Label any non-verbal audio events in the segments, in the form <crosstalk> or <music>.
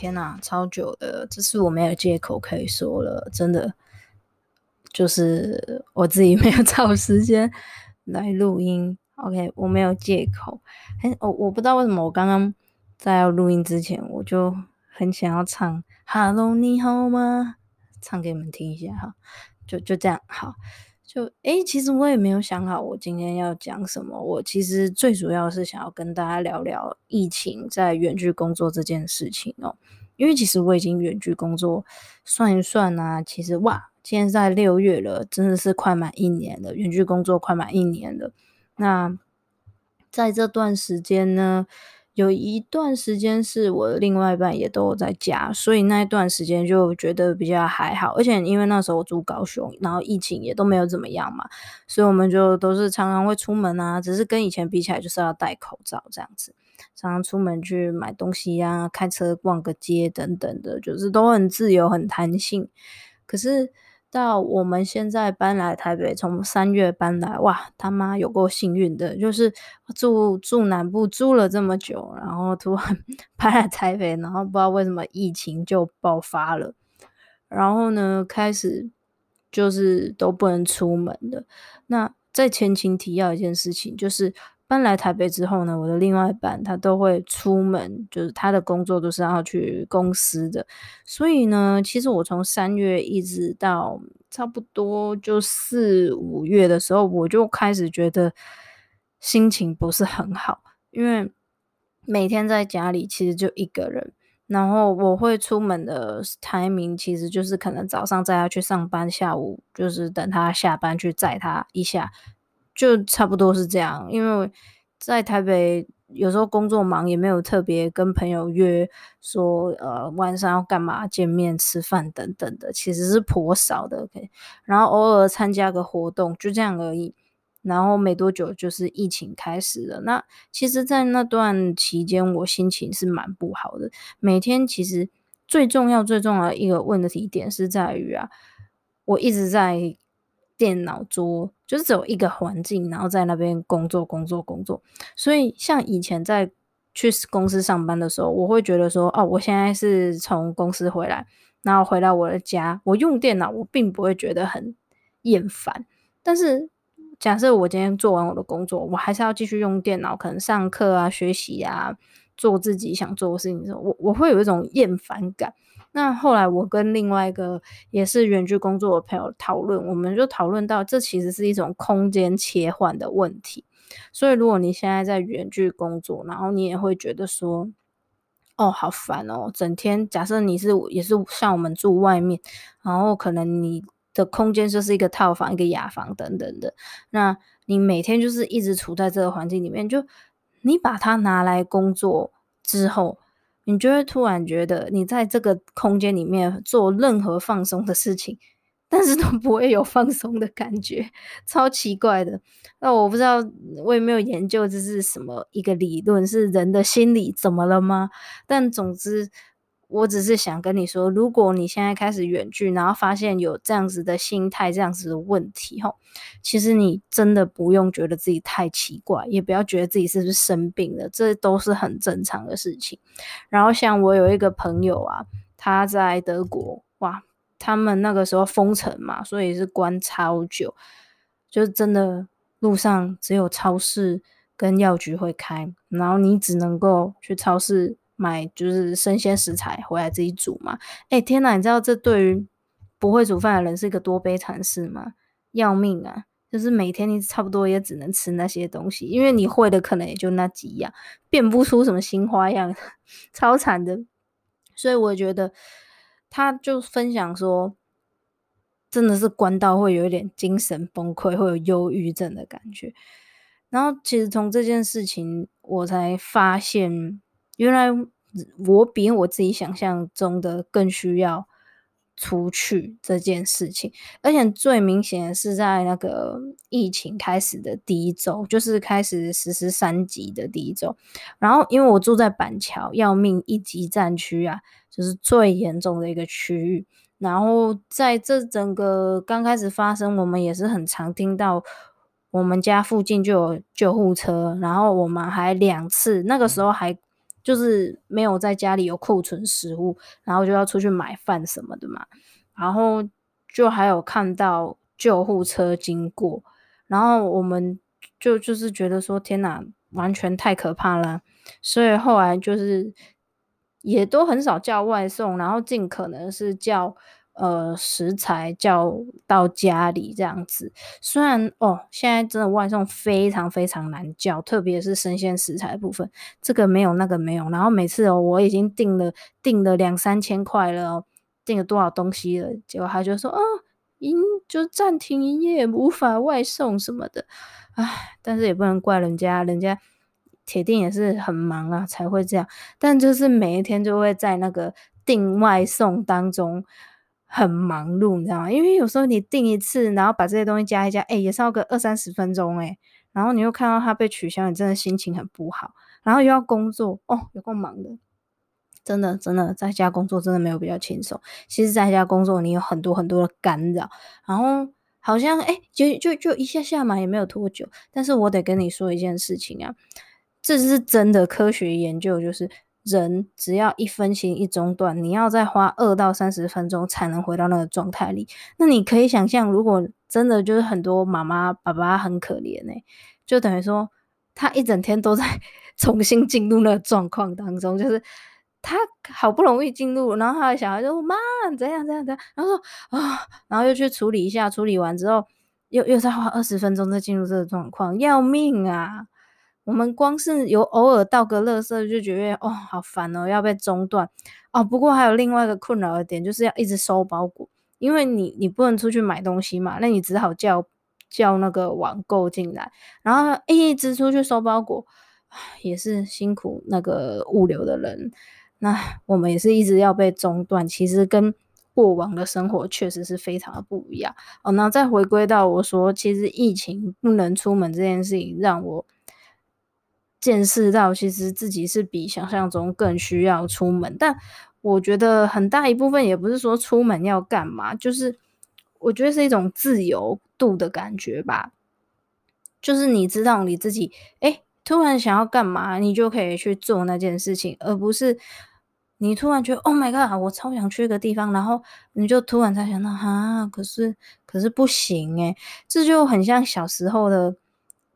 天哪，超久的！这次我没有借口可以说了，真的，就是我自己 <laughs> 没有找时间来录音。OK，我没有借口。哎，我我不知道为什么，我刚刚在录音之前，我就很想要唱 “Hello，你好吗”，唱给你们听一下哈。就就这样，好。就诶，其实我也没有想好我今天要讲什么。我其实最主要是想要跟大家聊聊疫情在远距工作这件事情哦。因为其实我已经远距工作算一算啊，其实哇，现在六月了，真的是快满一年了。远距工作快满一年了。那在这段时间呢，有一段时间是我的另外一半也都在家，所以那一段时间就觉得比较还好。而且因为那时候住高雄，然后疫情也都没有怎么样嘛，所以我们就都是常常会出门啊，只是跟以前比起来就是要戴口罩这样子，常常出门去买东西呀、开车逛个街等等的，就是都很自由、很弹性。可是。到我们现在搬来台北，从三月搬来，哇，他妈有够幸运的，就是住住南部住了这么久，然后突然 <laughs> 搬来台北，然后不知道为什么疫情就爆发了，然后呢，开始就是都不能出门的。那在前情提要一件事情，就是。搬来台北之后呢，我的另外一半他都会出门，就是他的工作都是要去公司的，所以呢，其实我从三月一直到差不多就四五月的时候，我就开始觉得心情不是很好，因为每天在家里其实就一个人，然后我会出门的 timing 其实就是可能早上载他去上班，下午就是等他下班去载他一下。就差不多是这样，因为在台北有时候工作忙，也没有特别跟朋友约说，呃，晚上要干嘛见面吃饭等等的，其实是颇少的。OK，然后偶尔参加个活动，就这样而已。然后没多久就是疫情开始了。那其实，在那段期间，我心情是蛮不好的。每天其实最重要、最重要的一个问题点是在于啊，我一直在。电脑桌就是只有一个环境，然后在那边工作、工作、工作。所以像以前在去公司上班的时候，我会觉得说，哦，我现在是从公司回来，然后回到我的家，我用电脑，我并不会觉得很厌烦。但是假设我今天做完我的工作，我还是要继续用电脑，可能上课啊、学习啊、做自己想做的事情的时候，我我会有一种厌烦感。那后来我跟另外一个也是远距工作的朋友讨论，我们就讨论到这其实是一种空间切换的问题。所以如果你现在在远距工作，然后你也会觉得说，哦，好烦哦，整天假设你是也是像我们住外面，然后可能你的空间就是一个套房、一个雅房等等的，那你每天就是一直处在这个环境里面，就你把它拿来工作之后。你就会突然觉得，你在这个空间里面做任何放松的事情，但是都不会有放松的感觉，超奇怪的。那我不知道，我也没有研究这是什么一个理论，是人的心理怎么了吗？但总之。我只是想跟你说，如果你现在开始远距，然后发现有这样子的心态、这样子的问题，吼，其实你真的不用觉得自己太奇怪，也不要觉得自己是不是生病了，这都是很正常的事情。然后像我有一个朋友啊，他在德国，哇，他们那个时候封城嘛，所以是关超久，就是真的路上只有超市跟药局会开，然后你只能够去超市买就是生鲜食材回来自己煮嘛。哎，天哪，你知道这对于不会煮饭的人是一个多悲惨事吗？要命啊！就是每天你差不多也只能吃那些东西，因为你会的可能也就那几样，变不出什么新花样，<laughs> 超惨的。所以我觉得他就分享说。真的是关到会有一点精神崩溃，会有忧郁症的感觉。然后其实从这件事情，我才发现，原来我比我自己想象中的更需要出去这件事情。而且最明显的是在那个疫情开始的第一周，就是开始实施三级的第一周。然后因为我住在板桥，要命一级战区啊，就是最严重的一个区域。然后在这整个刚开始发生，我们也是很常听到，我们家附近就有救护车，然后我们还两次，那个时候还就是没有在家里有库存食物，然后就要出去买饭什么的嘛，然后就还有看到救护车经过，然后我们就就是觉得说天哪，完全太可怕了，所以后来就是。也都很少叫外送，然后尽可能是叫呃食材叫到家里这样子。虽然哦，现在真的外送非常非常难叫，特别是生鲜食材部分，这个没有那个没有。然后每次哦，我已经订了订了两三千块了，订了多少东西了，结果他就说哦，营就暂停营业，无法外送什么的。唉，但是也不能怪人家，人家。铁定也是很忙啊，才会这样。但就是每一天就会在那个订外送当中很忙碌，你知道吗？因为有时候你订一次，然后把这些东西加一加，哎、也是要个二三十分钟哎。然后你又看到它被取消，你真的心情很不好。然后又要工作，哦，有够忙的。真的真的，在家工作真的没有比较轻松。其实在家工作你有很多很多的干扰，然后好像哎、就就就一下下嘛，也没有多久。但是我得跟你说一件事情啊。这是真的科学研究，就是人只要一分心一中断，你要再花二到三十分钟才能回到那个状态里。那你可以想象，如果真的就是很多妈妈爸爸很可怜呢，就等于说他一整天都在 <laughs> 重新进入那个状况当中，就是他好不容易进入，然后他的小孩就说妈怎样怎样怎样，然后说啊，然后又去处理一下，处理完之后又又再花二十分钟再进入这个状况，要命啊！我们光是有偶尔倒个垃圾就觉得哦，好烦哦，要被中断哦。不过还有另外一个困扰的点，就是要一直收包裹，因为你你不能出去买东西嘛，那你只好叫叫那个网购进来，然后一直出去收包裹，也是辛苦那个物流的人。那我们也是一直要被中断，其实跟过往的生活确实是非常的不一样哦。那再回归到我说，其实疫情不能出门这件事情，让我。见识到其实自己是比想象中更需要出门，但我觉得很大一部分也不是说出门要干嘛，就是我觉得是一种自由度的感觉吧。就是你知道你自己，诶，突然想要干嘛，你就可以去做那件事情，而不是你突然觉得 Oh my God，我超想去一个地方，然后你就突然才想到啊，可是可是不行诶，这就很像小时候的。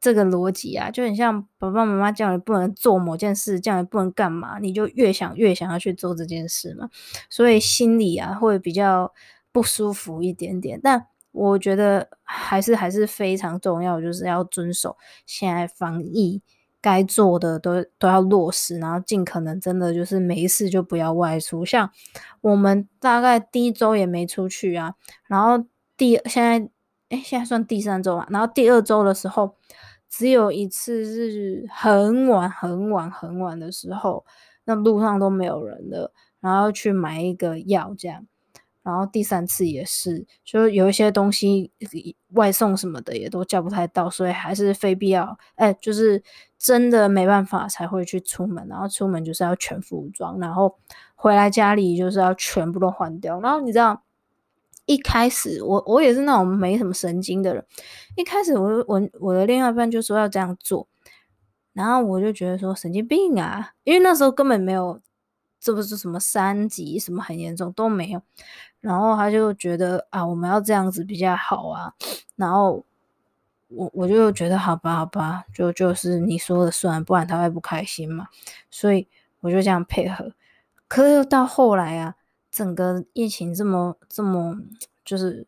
这个逻辑啊，就很像爸爸妈妈叫你不能做某件事，叫你不能干嘛，你就越想越想要去做这件事嘛，所以心里啊会比较不舒服一点点。但我觉得还是还是非常重要，就是要遵守现在防疫该做的都都要落实，然后尽可能真的就是没事就不要外出。像我们大概第一周也没出去啊，然后第现在哎现在算第三周啊，然后第二周的时候。只有一次是很晚很晚很晚的时候，那路上都没有人了，然后去买一个药这样，然后第三次也是，就有一些东西外送什么的也都叫不太到，所以还是非必要，哎，就是真的没办法才会去出门，然后出门就是要全副武装，然后回来家里就是要全部都换掉，然后你知道。一开始我我也是那种没什么神经的人，一开始我我我的另外一半就说要这样做，然后我就觉得说神经病啊，因为那时候根本没有，这不是什么三级什么很严重都没有，然后他就觉得啊我们要这样子比较好啊，然后我我就觉得好吧，好吧，就就是你说的算，不然他会不开心嘛。所以我就这样配合。可是到后来啊，整个疫情这么这么就是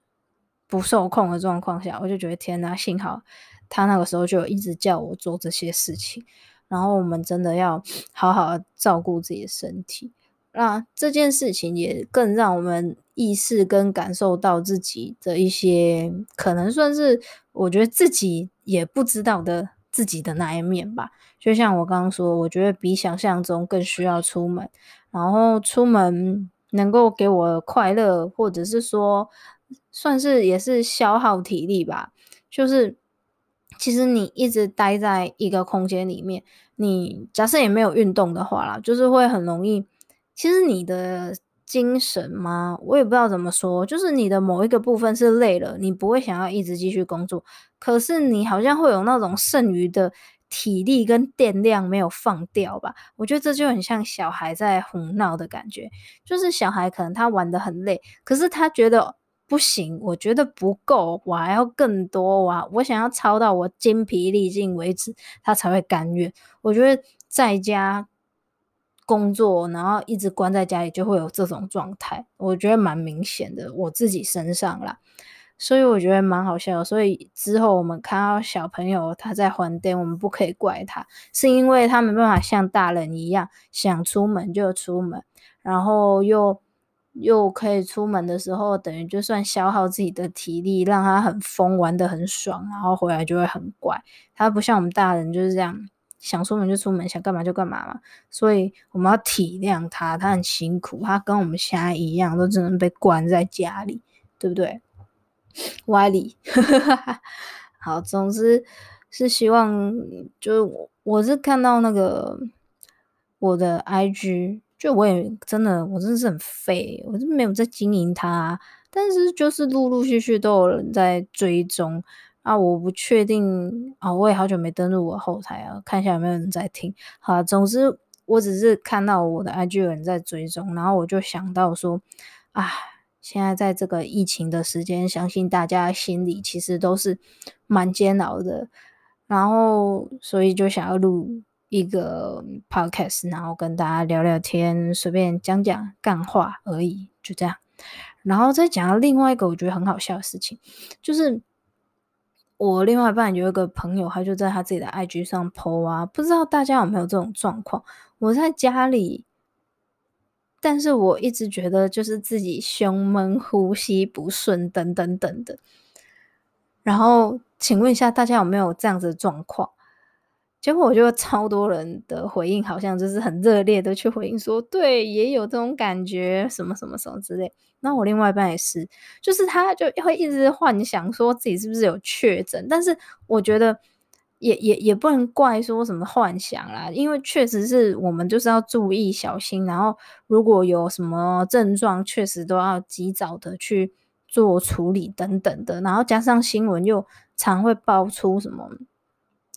不受控的状况下，我就觉得天哪，幸好他那个时候就一直叫我做这些事情。然后我们真的要好好照顾自己的身体。那这件事情也更让我们意识跟感受到自己的一些可能算是我觉得自己也不知道的自己的那一面吧。就像我刚刚说，我觉得比想象中更需要出门，然后出门能够给我快乐，或者是说算是也是消耗体力吧。就是其实你一直待在一个空间里面，你假设也没有运动的话啦，就是会很容易。其实你的精神吗？我也不知道怎么说，就是你的某一个部分是累了，你不会想要一直继续工作，可是你好像会有那种剩余的体力跟电量没有放掉吧？我觉得这就很像小孩在胡闹的感觉，就是小孩可能他玩得很累，可是他觉得不行，我觉得不够，我还要更多，哇，我想要操到我精疲力尽为止，他才会甘愿。我觉得在家。工作，然后一直关在家里，就会有这种状态，我觉得蛮明显的，我自己身上啦，所以我觉得蛮好笑。所以之后我们看到小朋友他在还电，我们不可以怪他，是因为他没办法像大人一样想出门就出门，然后又又可以出门的时候，等于就算消耗自己的体力，让他很疯，玩的很爽，然后回来就会很怪。他不像我们大人就是这样。想出门就出门，想干嘛就干嘛嘛，所以我们要体谅他，他很辛苦，他跟我们现在一样，都只能被关在家里，对不对？歪理，<laughs> 好，总之是希望，就是我我是看到那个我的 IG，就我也真的，我真的是很废，我是没有在经营它，但是就是陆陆续续都有人在追踪。啊，我不确定啊，我也好久没登录我后台啊，看一下有没有人在听。好，总之我只是看到我的 IG 有人在追踪，然后我就想到说，啊，现在在这个疫情的时间，相信大家心里其实都是蛮煎熬的，然后所以就想要录一个 Podcast，然后跟大家聊聊天，随便讲讲干话而已，就这样。然后再讲到另外一个我觉得很好笑的事情，就是。我另外一半有一个朋友，他就在他自己的 IG 上 po 啊，不知道大家有没有这种状况？我在家里，但是我一直觉得就是自己胸闷、呼吸不顺等等等的。然后，请问一下大家有没有这样子的状况？结果我觉得超多人的回应，好像就是很热烈的去回应说，对，也有这种感觉，什么什么什么之类。那我另外一半也是，就是他就会一直幻想说自己是不是有确诊，但是我觉得也也也不能怪说什么幻想啦，因为确实是我们就是要注意小心，然后如果有什么症状，确实都要及早的去做处理等等的，然后加上新闻又常会爆出什么。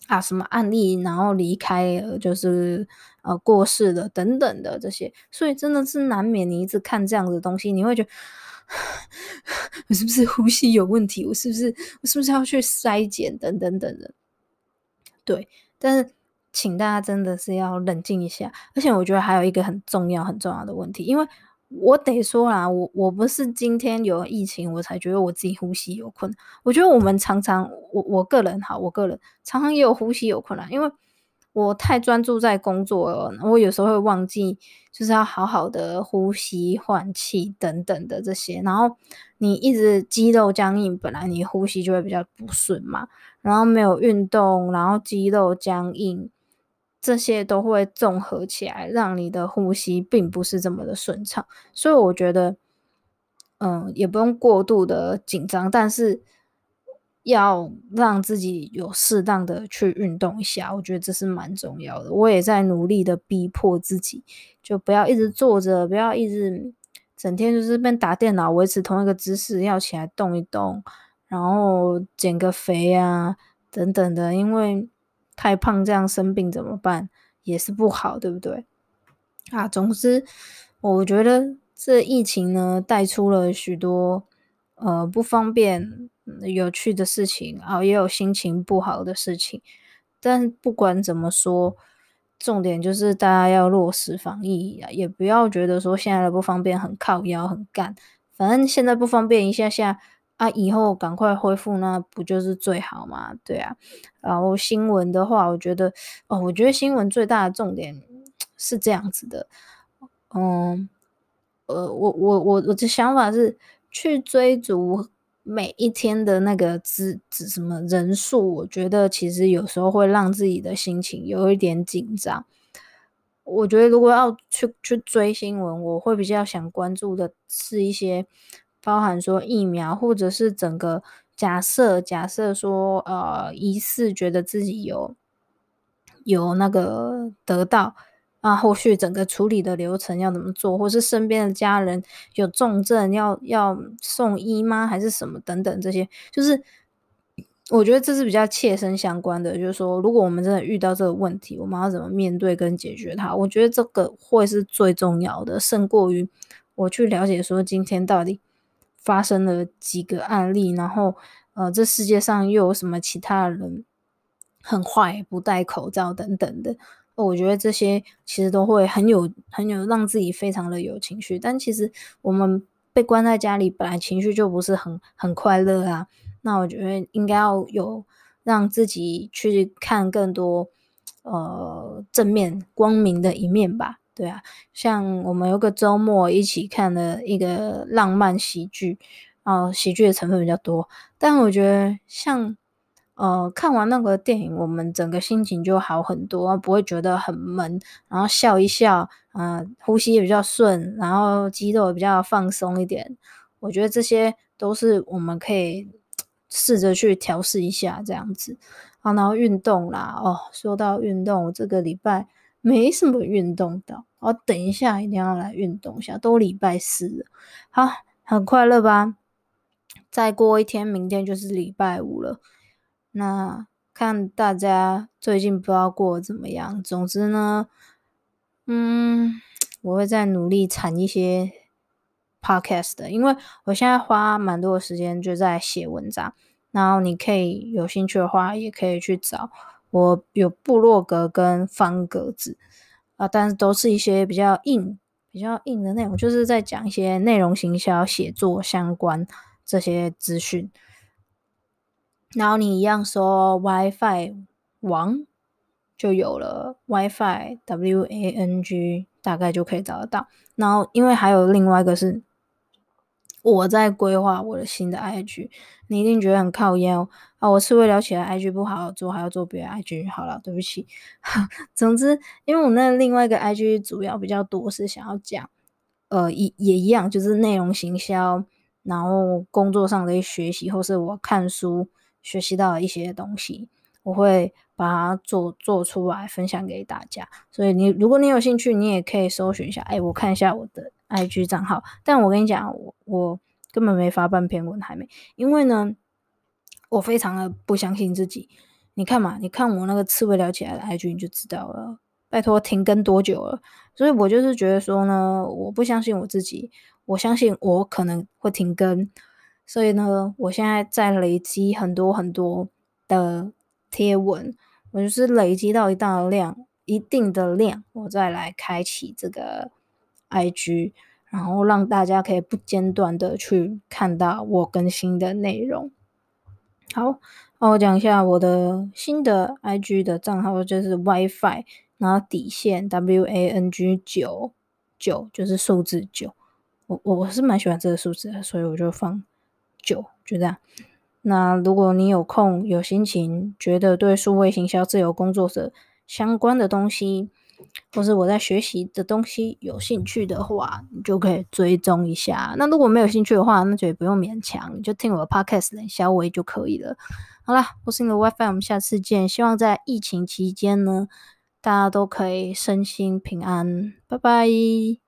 啊，什么案例，然后离开，就是呃过世了等等的这些，所以真的是难免你一直看这样的东西，你会觉得 <laughs> 我是不是呼吸有问题？我是不是我是不是要去筛检等等等等。对，但是请大家真的是要冷静一下，而且我觉得还有一个很重要很重要的问题，因为。我得说啦，我我不是今天有疫情，我才觉得我自己呼吸有困难。我觉得我们常常，我我个人哈，我个人常常也有呼吸有困难，因为我太专注在工作了，我有时候会忘记，就是要好好的呼吸、换气等等的这些。然后你一直肌肉僵硬，本来你呼吸就会比较不顺嘛。然后没有运动，然后肌肉僵硬。这些都会综合起来，让你的呼吸并不是这么的顺畅，所以我觉得，嗯，也不用过度的紧张，但是要让自己有适当的去运动一下，我觉得这是蛮重要的。我也在努力的逼迫自己，就不要一直坐着，不要一直整天就是边打电脑，维持同一个姿势，要起来动一动，然后减个肥啊等等的，因为。太胖这样生病怎么办？也是不好，对不对？啊，总之，我觉得这疫情呢带出了许多呃不方便，有趣的事情啊，也有心情不好的事情。但不管怎么说，重点就是大家要落实防疫啊，也不要觉得说现在的不方便很靠腰很干，反正现在不方便一下下啊，以后赶快恢复，那不就是最好吗？对啊。然后新闻的话，我觉得哦，我觉得新闻最大的重点是这样子的，嗯，呃，我我我我的想法是去追逐。每一天的那个资资什么人数，我觉得其实有时候会让自己的心情有一点紧张。我觉得如果要去去追新闻，我会比较想关注的是一些包含说疫苗，或者是整个假设假设说呃疑似觉得自己有有那个得到。啊，后续整个处理的流程要怎么做，或是身边的家人有重症要要送医吗？还是什么等等这些，就是我觉得这是比较切身相关的。就是说，如果我们真的遇到这个问题，我们要怎么面对跟解决它？我觉得这个会是最重要的，胜过于我去了解说今天到底发生了几个案例，然后呃，这世界上又有什么其他人很坏，不戴口罩等等的。我觉得这些其实都会很有很有让自己非常的有情绪，但其实我们被关在家里，本来情绪就不是很很快乐啊。那我觉得应该要有让自己去看更多呃正面光明的一面吧。对啊，像我们有个周末一起看了一个浪漫喜剧，啊、喜剧的成分比较多，但我觉得像。呃，看完那个电影，我们整个心情就好很多，不会觉得很闷，然后笑一笑，呃，呼吸也比较顺，然后肌肉也比较放松一点。我觉得这些都是我们可以试着去调试一下这样子。啊，然后运动啦，哦，说到运动，我这个礼拜没什么运动的，我等一下一定要来运动一下，都礼拜四了，好，很快乐吧？再过一天，明天就是礼拜五了。那看大家最近不知道过得怎么样。总之呢，嗯，<tsk> 我会再努力产一些 podcast 的，因为我现在花蛮多的时间就在写文章。然后你可以有兴趣的话，也可以去找我有部落格跟方格子啊，但是都是一些比较硬、比较硬的内容，就是在讲一些内容行销、写作相关这些资讯。然后你一样说 WiFi 王就有了 WiFi W A N G 大概就可以找得到。然后因为还有另外一个是我在规划我的新的 IG，你一定觉得很靠腰啊！我是为了起来 IG 不好做，还要做别的 IG。好了，对不起。<laughs> 总之，因为我那另外一个 IG 主要比较多是想要讲，呃，也也一样，就是内容行销，然后工作上的一些学习，或是我看书。学习到一些东西，我会把它做做出来分享给大家。所以你如果你有兴趣，你也可以搜寻一下。哎，我看一下我的 IG 账号。但我跟你讲，我我根本没发半篇文，还没。因为呢，我非常的不相信自己。你看嘛，你看我那个刺猬聊起来的 IG，你就知道了。拜托，停更多久了？所以我就是觉得说呢，我不相信我自己，我相信我可能会停更。所以呢，我现在在累积很多很多的贴文，我就是累积到一定的量，一定的量，我再来开启这个 IG，然后让大家可以不间断的去看到我更新的内容。好，那我讲一下我的新的 IG 的账号，就是 WiFi，然后底线 W A N G 九九，就是数字九。我我是蛮喜欢这个数字的，所以我就放。就就这样。那如果你有空、有心情，觉得对数位行销自由工作者相关的东西，或是我在学习的东西有兴趣的话，你就可以追踪一下。那如果没有兴趣的话，那就也不用勉强，你就听我的 podcast 冷消微就可以了。好啦，我是你的 WiFi，我们下次见。希望在疫情期间呢，大家都可以身心平安。拜拜。